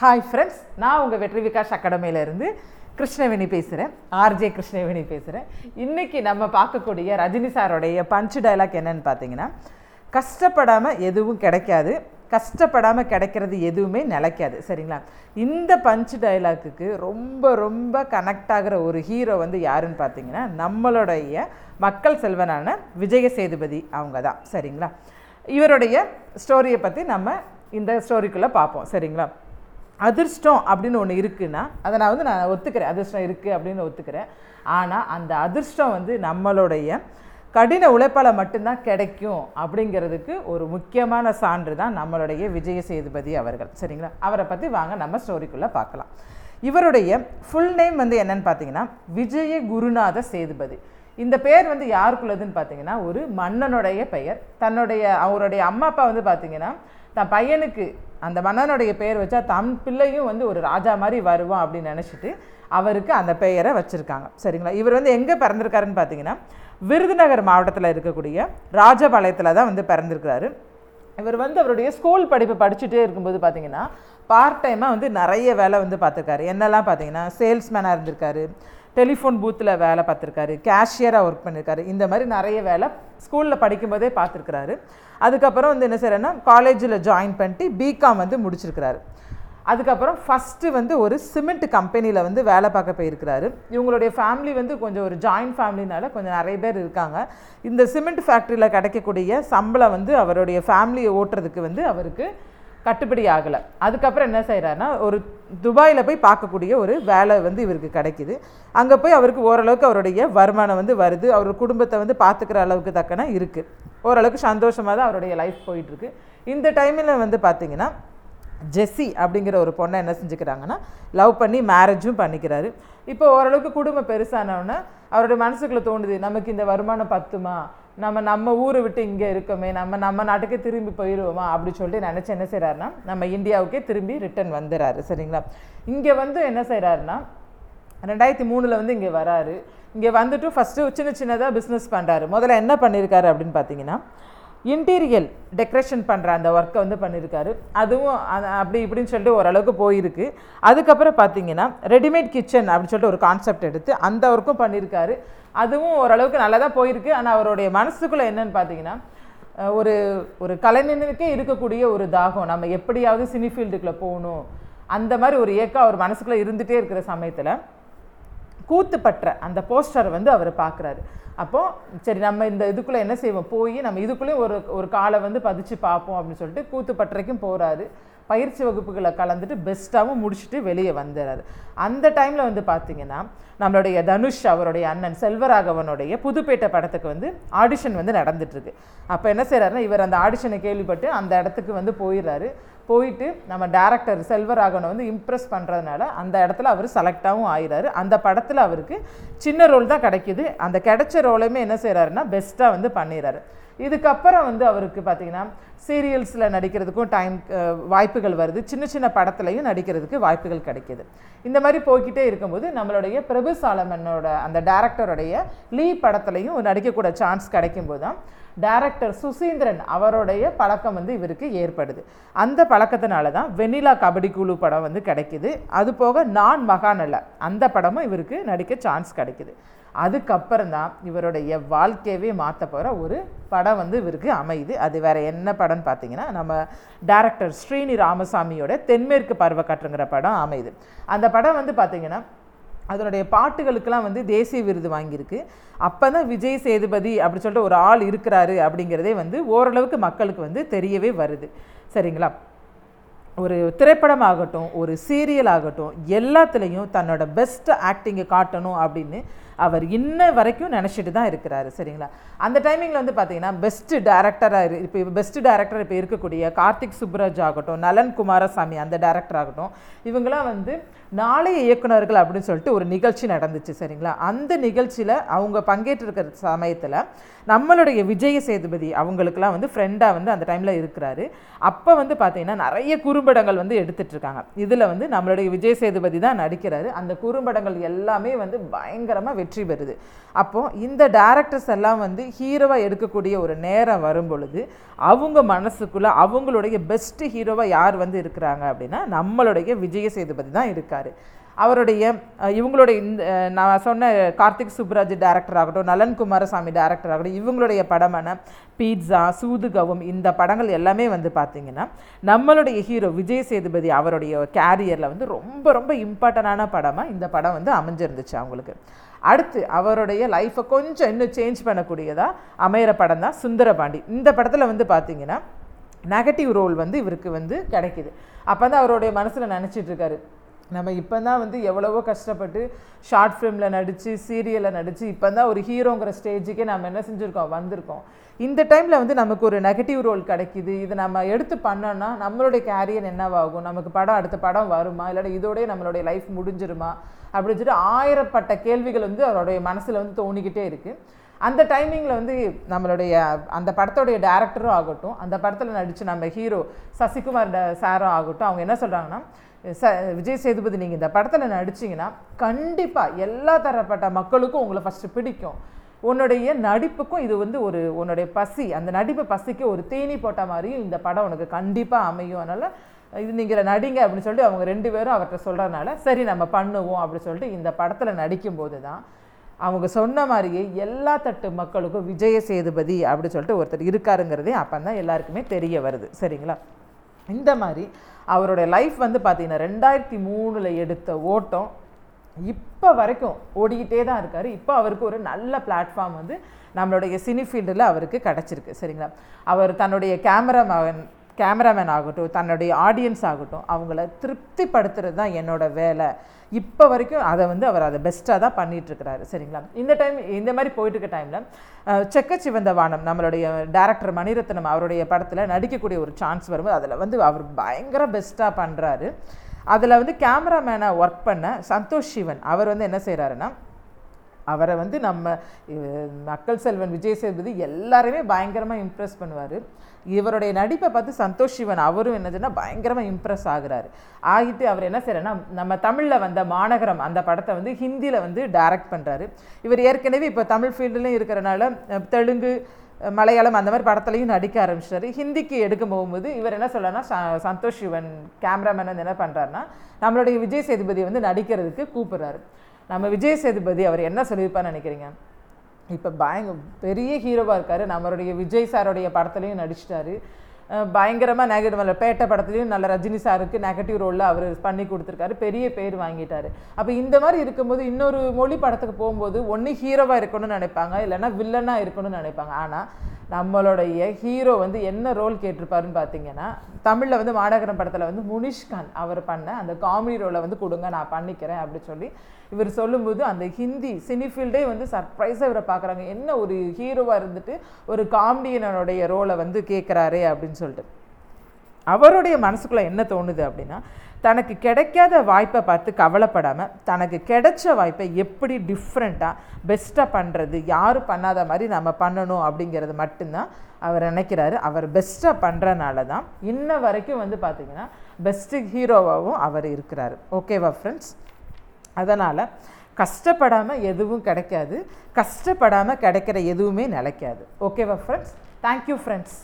Hi friends நான் உங்கள் வெற்றி விகாஷ் அகாடமியிலேருந்து கிருஷ்ணவேணி பேசுகிறேன் ஆர்ஜே கிருஷ்ணவேணி பேசுகிறேன் இன்றைக்கி நம்ம பார்க்கக்கூடிய ரஜினி சாரோடைய பஞ்ச் டயலாக் என்னன்னு பார்த்தீங்கன்னா கஷ்டப்படாமல் எதுவும் கிடைக்காது. கஷ்டப்படாமல் கிடைக்கிறது எதுவுமே நிலைக்காது. சரிங்களா? இந்த பஞ்ச் டயலாக்குக்கு ரொம்ப ரொம்ப கனெக்ட் ஆகிற ஒரு ஹீரோ வந்து யாருன்னு பார்த்தீங்கன்னா நம்மளுடைய மக்கள் செல்வனான விஜய சேதுபதி அவங்க தான். சரிங்களா? இவருடைய ஸ்டோரியை பற்றி நம்ம இந்த ஸ்டோரிக்குள்ளே பார்ப்போம். சரிங்களா? அதிர்ஷ்டம் அப்படின்னு ஒன்று இருக்குன்னா அதை நான் வந்து நான் ஒத்துக்கிறேன். அதிர்ஷ்டம் இருக்குது அப்படின்னு ஒத்துக்கிறேன். ஆனால் அந்த அதிர்ஷ்டம் வந்து நம்மளுடைய கடின உழைப்பால் மட்டும்தான் கிடைக்கும் அப்படிங்கிறதுக்கு ஒரு முக்கியமான சான்று தான் நம்மளுடைய விஜய சேதுபதி அவர்கள். சரிங்களா? அவரை பற்றி வாங்க நம்ம ஸ்டோரிக்குள்ளே பார்க்கலாம். இவருடைய ஃபுல் நேம் வந்து என்னன்னு பார்த்தீங்கன்னா விஜய குருநாத சேதுபதி. இந்த பெயர் வந்து யாருக்குள்ளதுன்னு பார்த்தீங்கன்னா ஒரு மன்னனுடைய பெயர். தன்னுடைய அவருடைய அம்மா அப்பா வந்து பார்த்தீங்கன்னா தன் பையனுக்கு அந்த மன்னனுடைய பெயர் வச்சா தம் பிள்ளையும் வந்து ஒரு ராஜா மாதிரி வருவான் அப்படின்னு நினச்சிட்டு அவருக்கு அந்த பெயரை வச்சுருக்காங்க. சரிங்களா? இவர் வந்து எங்கே பிறந்திருக்காருன்னு பார்த்தீங்கன்னா விருதுநகர் மாவட்டத்தில் இருக்கக்கூடிய ராஜபாளையத்தில் தான் வந்து பிறந்திருக்கிறாரு. இவர் வந்து அவருடைய ஸ்கூல் படிப்பு படிச்சுட்டே இருக்கும்போது பார்த்தீங்கன்னா பார்ட் டைமாக வந்து நிறைய வேலை வந்து பார்த்துருக்காரு என்னெல்லாம் பார்த்தீங்கன்னா சேல்ஸ்மேனாக இருந்திருக்காரு. டெலிஃபோன் பூத்தில் வேலை பார்த்துருக்காரு. கேஷியராக ஒர்க் பண்ணியிருக்காரு இந்த மாதிரி நிறைய வேலை ஸ்கூலில் படிக்கும்போதே பார்த்துருக்குறாரு. அதுக்கப்புறம் வந்து என்ன செய்யறேன்னா காலேஜில் ஜாயின் பண்ணிட்டு பிகாம் வந்து முடிச்சிருக்கிறாரு. அதுக்கப்புறம் ஃபஸ்ட்டு வந்து ஒரு சிமெண்ட் கம்பெனியில் வந்து வேலை பார்க்க போயிருக்கிறாரு. இவங்களுடைய ஃபேமிலி வந்து கொஞ்சம் ஒரு ஜாயிண்ட் ஃபேமிலினால கொஞ்சம் நிறைய பேர் இருக்காங்க. இந்த சிமெண்ட் ஃபேக்ட்ரியில் கிடைக்கக்கூடிய சம்பளம் வந்து அவருடைய ஃபேமிலியை ஓட்டுறதுக்கு வந்து அவருக்கு கட்டுப்படி ஆகலை அதுக்கப்புறம் என்ன செய்கிறாருன்னா ஒரு துபாயில் போய் பார்க்கக்கூடிய ஒரு வேலை வந்து இவருக்கு கிடைக்குது. அங்கே போய் அவருக்கு ஓரளவுக்கு அவருடைய வருமானம் வந்து வருது. அவர் குடும்பத்தை வந்து பார்த்துக்கிற அளவுக்கு தக்கன இருக்குது ஓரளவுக்கு சந்தோஷமாக தான் அவருடைய லைஃப் போயிட்டுருக்கு. இந்த டைமில் வந்து பார்த்திங்கன்னா ஜெஸ்ஸி அப்படிங்கிற ஒரு பொண்ணை என்ன செஞ்சுக்கிறாங்கன்னா லவ் பண்ணி மேரேஜும் பண்ணிக்கிறாரு. இப்போ ஓரளவுக்கு குடும்பம் பெருசானவுடனே அவருடைய மனசுக்குள்ளே தோணுது நமக்கு இந்த வருமானம் பத்துமா? நம்ம நம்ம ஊரை விட்டு இங்கே இருக்கோமே நம்ம நம்ம நாட்டுக்கே திரும்பி போயிடுவோமா அப்படி சொல்லிட்டு நினச்சி என்ன செய்கிறாருன்னா நம்ம இந்தியாவுக்கே திரும்பி ரிட்டர்ன் வந்துடுறாரு சரிங்களா? இங்கே வந்து என்ன செய்கிறாருன்னா ரெண்டாயிரத்தி மூணில் வந்து இங்கே வராரு. இங்கே வந்துட்டு ஃபஸ்ட்டு சின்ன சின்னதாக பிஸ்னஸ் பண்ணுறாரு முதல்ல என்ன பண்ணியிருக்காரு அப்படின்னு பார்த்தீங்கன்னா இன்டீரியல் டெக்கரேஷன் பண்ணுற அந்த ஒர்க்கை வந்து பண்ணியிருக்காரு அதுவும் அப்படி இப்படின்னு சொல்லிட்டு ஓரளவுக்கு போயிருக்கு. அதுக்கப்புறம் பார்த்தீங்கன்னா ரெடிமேட் கிச்சன் அப்படின்னு சொல்லிட்டு ஒரு கான்செப்ட் எடுத்து அந்த ஒர்க்கும் பண்ணியிருக்காரு அதுவும் ஓரளவுக்கு நல்லா தான் போயிருக்கு. ஆனால் அவருடைய மனசுக்குள்ளே என்னன்னு பார்த்தீங்கன்னா ஒரு ஒரு கலைஞனுக்கே இருக்கக்கூடிய ஒரு தாகம். நம்ம எப்படியாவது சினி ஃபீல்டுக்குள்ளே போகணும். அந்த மாதிரி ஒரு ஏக்கம் அவர் மனசுக்குள்ளே இருந்துகிட்டே இருக்கிற சமயத்தில் கூத்துப்பற்ற அந்த போஸ்டரை வந்து அவர் பார்க்குறாரு அப்போது சரி நம்ம இந்த இதுக்குள்ளே என்ன செய்வோம்? போய் நம்ம இதுக்குள்ளேயும் ஒரு ஒரு காலை வந்து பதிச்சு பார்ப்போம் அப்படின்னு சொல்லிட்டு கூத்துப்பட்டறைக்கும் போகிறாரு பயிற்சி வகுப்புகளை கலந்துட்டு பெஸ்ட்டாகவும் முடிச்சுட்டு வெளியே வந்துடுறாரு அந்த டைமில் வந்து பார்த்தீங்கன்னா நம்மளுடைய தனுஷ் அவருடைய அண்ணன் செல்வராகவனுடைய புதுப்பேட்டை படத்துக்கு வந்து ஆடிஷன் வந்து நடந்துட்டுருக்கு அப்போ என்ன செய்கிறாருன்னா இவர் அந்த ஆடிஷனை கேள்விப்பட்டு அந்த இடத்துக்கு வந்து போயிடுறாரு. போயிட்டு நம்ம டேரக்டர் செல்வராகவனை வந்து இம்ப்ரெஸ் பண்ணுறதுனால அந்த இடத்துல அவர் செலக்டாகவும் ஆயிறாரு. அந்த படத்தில் அவருக்கு சின்ன ரோல் தான் கிடைக்கிது. அந்த கிடைச்ச ரோலையுமே என்ன செய்கிறாருன்னா பெஸ்ட்டாக வந்து பண்ணிடுறாரு இதுக்கப்புறம் வந்து அவருக்கு பார்த்தீங்கன்னா சீரியல்ஸில் நடிக்கிறதுக்கும் டைம் வாய்ப்புகள் வருது. சின்ன சின்ன படத்துலையும் நடிக்கிறதுக்கு வாய்ப்புகள் கிடைக்கிது. இந்த மாதிரி போய்கிட்டே இருக்கும்போது நம்மளுடைய பிரபு சாலமனோட அந்த டேரக்டருடைய லீ படத்துலையும் நடிக்கக்கூட சான்ஸ் கிடைக்கும்போது தான் டேரக்டர் சுசீந்திரன் அவருடைய பழக்கம் வந்து இவருக்கு ஏற்படுது. அந்த பழக்கத்தினால தான் வெண்ணிலா கபடி குழு படம் வந்து கிடைக்கிது. அது போக நான் மகாநல்ல அந்த படமும் இவருக்கு நடிக்க சான்ஸ் கிடைக்குது. அதுக்கப்புறம் தான் இவருடைய வாழ்க்கையவே மாற்ற போகிற ஒரு படம். படம் வந்து இவருக்கு அமையுது. அது வேற என்ன படம்னு பார்த்தீங்கன்னா நம்ம டேரக்டர் ஸ்ரீனி ராமசாமியோட தென்மேற்கு பருவக்காற்றுங்கிற படம் அமையுது. அந்த படம் வந்து பார்த்தீங்கன்னா அதனுடைய பாட்டுகளுக்கெல்லாம் வந்து தேசிய விருது வாங்கியிருக்கு. அப்போ தான் விஜய் சேதுபதி அப்படி சொல்லிட்டு ஒரு ஆள் இருக்கிறாரு அப்படிங்கிறதே வந்து ஓரளவுக்கு மக்களுக்கு வந்து தெரியவே வருது. சரிங்களா? ஒரு திரைப்படம் ஆகட்டும் ஒரு சீரியல் ஆகட்டும் எல்லாத்துலேயும் தன்னோட பெஸ்ட் ஆக்டிங்கை காட்டணும் அப்படின்னு அவர் இன்ன வரைக்கும் நினச்சிட்டு தான் இருக்கிறாரு சரிங்களா? அந்த டைமிங்கில் வந்து பார்த்தீங்கன்னா பெஸ்ட்டு டேரக்டராக இரு இப்போ பெஸ்ட் டேரக்டர் இப்போ இருக்கக்கூடிய கார்த்திக் சுப்ராஜ் ஆகட்டும் நலன் குமாரசாமி அந்த டேரக்டர் ஆகட்டும் இவங்களாம் வந்து நாளைய இயக்குனர்கள் அப்படின்னு சொல்லிட்டு ஒரு நிகழ்ச்சி நடந்துச்சு சரிங்களா? அந்த நிகழ்ச்சியில் அவங்க பங்கேற்றிருக்கிற சமயத்தில் நம்மளுடைய விஜய சேதுபதி அவங்களுக்குலாம் வந்து ஃப்ரெண்டாக வந்து அந்த டைமில் இருக்கிறாரு. அப்போ வந்து பார்த்தீங்கன்னா நிறைய குறும்படங்கள் வந்து எடுத்துட்ருக்காங்க இதில் வந்து நம்மளுடைய விஜய் சேதுபதி தான் நடிக்கிறாரு. அந்த குறும்படங்கள் எல்லாமே வந்து பயங்கரமாக வெற்றி பெறுது. அப்போது இந்த டேரக்டர்ஸ் எல்லாம் வந்து ஹீரோவாக எடுக்கக்கூடிய ஒரு நேரம் வரும் பொழுது அவங்க மனசுக்குள்ளே அவங்களுடைய பெஸ்ட்டு ஹீரோவாக யார் வந்து இருக்கிறாங்க அப்படின்னா நம்மளுடைய விஜய சேதுபதி தான் இருக்கார். அவருடைய இவங்களுடைய இந்த நான் சொன்ன கார்த்திக் சுப்ராஜ் டேரக்டர் ஆகட்டும் நலன் குமாரசாமி டேரக்டர் ஆகட்டும் இவங்களுடைய படமான பீட்சா சூதுகவும் இந்த படங்கள் எல்லாமே வந்து பார்த்திங்கன்னா நம்மளுடைய ஹீரோ விஜய் சேதுபதி அவருடைய கேரியரில் வந்து ரொம்ப ரொம்ப இம்பார்ட்டண்டான படமாக இந்த படம் வந்து அமைஞ்சிருந்துச்சு அவங்களுக்கு. அடுத்து அவருடைய லைஃப்பை கொஞ்சம் இன்னும் சேஞ்ச் பண்ணக்கூடியதாக அமையிற படம் தான் சுந்தரபாண்டி. இந்த படத்தில் வந்து பார்த்தீங்கன்னா நெகட்டிவ் ரோல் வந்து இவருக்கு வந்து கிடைக்குது. அப்போ தான் அவருடைய மனசில் நினச்சிட்ருக்காரு நம்ம இப்போ தான் வந்து எவ்வளவோ கஷ்டப்பட்டு ஷார்ட் ஃபிலிமில் நடித்து சீரியலில் நடித்து இப்போ தான் ஒரு ஹீரோங்கிற ஸ்டேஜுக்கே நம்ம என்ன செஞ்சுருக்கோம்? வந்திருக்கோம். இந்த டைமில் வந்து நமக்கு ஒரு நெகட்டிவ் ரோல் கிடைக்குது. இதை நம்ம எடுத்து பண்ணோன்னா நம்மளுடைய கேரியர் என்னவாகும்? நமக்கு படம் அடுத்த படம் வருமா? இல்லாட்டி இதோடய நம்மளுடைய லைஃப் முடிஞ்சிருமா? அப்படின்னு சொல்லிட்டு ஆயிரப்பட்ட கேள்விகள் வந்து அவருடைய மனசில் வந்து தோணிக்கிட்டே இருக்குது அந்த டைமிங்கில் வந்து நம்மளுடைய அந்த படத்தோடைய டேரக்டரும் ஆகட்டும் அந்த படத்தில் நடித்து நம்ம ஹீரோ சசிகுமார் ட- சாரும் ஆகட்டும் அவங்க என்ன சொல்கிறாங்கன்னா ச விஜய் சேதுபதி நீங்கள் இந்த படத்தில் நடிச்சீங்கன்னா கண்டிப்பாக எல்லா தரப்பட்ட மக்களுக்கும் உங்களை ஃபஸ்ட்டு பிடிக்கும். உன்னுடைய நடிப்புக்கும் இது வந்து ஒரு உன்னுடைய பசி அந்த நடிப்பு பசிக்கு ஒரு தேனி போட்ட மாதிரியும் இந்த படம் உனக்கு கண்டிப்பாக அமையும். அதனால் இது நீங்கள் நடிங்க அப்படின்னு சொல்லிட்டு அவங்க ரெண்டு பேரும் அவர்கிட்ட சொல்கிறனால சரி நம்ம பண்ணுவோம் அப்படின்னு சொல்லிட்டு இந்த படத்தில் நடிக்கும்போது தான் அவங்க சொன்ன மாதிரியே எல்லா தட்டு மக்களுக்கும் விஜய சேதுபதி அப்படின்னு சொல்லிட்டு ஒருத்தர் இருக்காருங்கிறதே அப்போ தான் எல்லாருக்குமே தெரிய வருது. சரிங்களா? இந்த மாதிரி அவருடைய லைஃப் வந்து பார்த்தீங்கன்னா ரெண்டாயிரத்தி மூணில் எடுத்த ஓட்டம் இப்போ வரைக்கும் ஓடிக்கிட்டே தான் இருக்கார். இப்போ அவருக்கு ஒரு நல்ல பிளாட்ஃபார்ம் வந்து நம்மளுடைய சினி ஃபீல்டில் அவருக்கு கிடச்சிருக்கு. சரிங்களா? அவர் தன்னுடைய கேமராமேன் கேமராமேன் ஆகட்டும் தன்னுடைய ஆடியன்ஸ் ஆகட்டும் அவங்கள திருப்திப்படுத்துறது தான் என்னோட வேலை. இப்போ வரைக்கும் அதை வந்து அவர் அதை பெஸ்ட்டாக தான் பண்ணிகிட்ருக்கிறாரு சரிங்களா? இந்த டைம் இந்த மாதிரி போயிட்டு இருக்க டைமில் செக்க சிவந்த வானம் நம்மளுடைய டேரக்டர் மணிரத்னம் அவருடைய படத்தில் நடிக்கக்கூடிய ஒரு சான்ஸ் வரும்போது அதில் வந்து அவர் பயங்கர பெஸ்ட்டாக பண்ணுறாரு அதில் வந்து கேமராமேனாக ஒர்க் பண்ண சந்தோஷ் சிவன் அவர் வந்து என்ன செய்கிறாருன்னா அவரை வந்து நம்ம மக்கள் செல்வன் விஜய் சேதுபதி எல்லாருமே பயங்கரமாக இம்ப்ரெஸ் பண்ணுவார். இவருடைய நடிப்பை பார்த்து சந்தோஷ் சிவன் அவரும் என்னதுன்னா பயங்கரமாக இம்ப்ரெஸ் ஆகுறாரு. ஆகிட்டு அவர் என்ன செய்யறேன்னா நம்ம தமிழில் வந்த மாநகரம் அந்த படத்தை வந்து ஹிந்தியில் வந்து டைரக்ட் பண்ணுறாரு இவர் ஏற்கனவே இப்போ தமிழ் ஃபீல்டுலேயும் இருக்கிறனால தெலுங்கு மலையாளம் அந்த மாதிரி படத்துலையும் நடிக்க ஆரம்பிச்சிட்டாரு. ஹிந்திக்கு எடுக்க போகும்போது இவர் என்ன சொல்லனா சந்தோஷ் சிவன் கேமராமேன் வந்து என்ன பண்ணுறாருன்னா நம்மளுடைய விஜய் சேதுபதி வந்து நடிக்கிறதுக்கு கூப்பிட்றாரு. நம்ம விஜய் சேதுபதி அவர் என்ன சொல்லியிருப்பார்னு நினைக்கிறீங்க? இப்போ பயங்க பெரிய ஹீரோவாக இருக்கார். நம்மளுடைய விஜய் சாருடைய படத்துலையும் நடிச்சிட்டாரு. பயங்கரமாக நெகட்டிவ் நெகட்டிவ் பேட்டை படத்துலையும் நல்ல ரஜினி சாருக்கு நெகட்டிவ் ரோலில் அவர் பண்ணி கொடுத்துருக்காரு. பெரிய பேர் வாங்கிட்டார். அப்போ இந்த மாதிரி இருக்கும்போது இன்னொரு மொழி படத்துக்கு போகும்போது ஒன்று ஹீரோவாக இருக்கணும்னு நினைப்பாங்க இல்லைன்னா வில்லனாக இருக்கணும்னு நினைப்பாங்க. ஆனால் நம்மளுடைய ஹீரோ வந்து என்ன ரோல் கேட்டிருப்பாருன்னு பார்த்தீங்கன்னா தமிழில் வந்து மாடகரம் படத்தில் வந்து முனிஷ்கான் அவர் பண்ண அந்த காமெடி ரோலை வந்து கொடுங்க நான் பண்ணிக்கிறேன் அப்படி சொல்லி இவர் சொல்லும்போது அந்த ஹிந்தி சினிஃபீல்டே வந்து சர்ப்ரைஸாக இவரை பார்க்குறாங்க என்ன ஒரு ஹீரோவாக இருந்துட்டு ஒரு காமெடியனுடைய ரோலை வந்து கேட்குறாரே அப்படின்னு சொல்லிட்டு. அவருடைய மனசுக்குள்ள என்ன தோணுது அப்படின்னா தனக்கு கிடைக்காத வாய்ப்பை பார்த்து கவலைப்படாமல் தனக்கு கிடைச்ச வாய்ப்பை எப்படி டிஃப்ரெண்ட்டாக பெஸ்ட்டாக பண்ணுறது யாரும் பண்ணாத மாதிரி நம்ம பண்ணணும் அப்படிங்கிறது மட்டும்தான் அவர் நினைக்கிறாரு. அவர் பெஸ்ட்டாக பண்ணுறனால தான் இன்ன வரைக்கும் வந்து பார்த்திங்கன்னா பெஸ்ட்டு ஹீரோவாகவும் அவர் இருக்கிறாரு. ஓகேவா ஃப்ரெண்ட்ஸ் அதனால் கஷ்டப்படாமல் எதுவும் கிடைக்காது. கஷ்டப்படாமல் கிடைக்கிற எதுவுமே நிலைக்காது. ஓகேவா ஃப்ரெண்ட்ஸ் தேங்க்யூ ஃப்ரெண்ட்ஸ்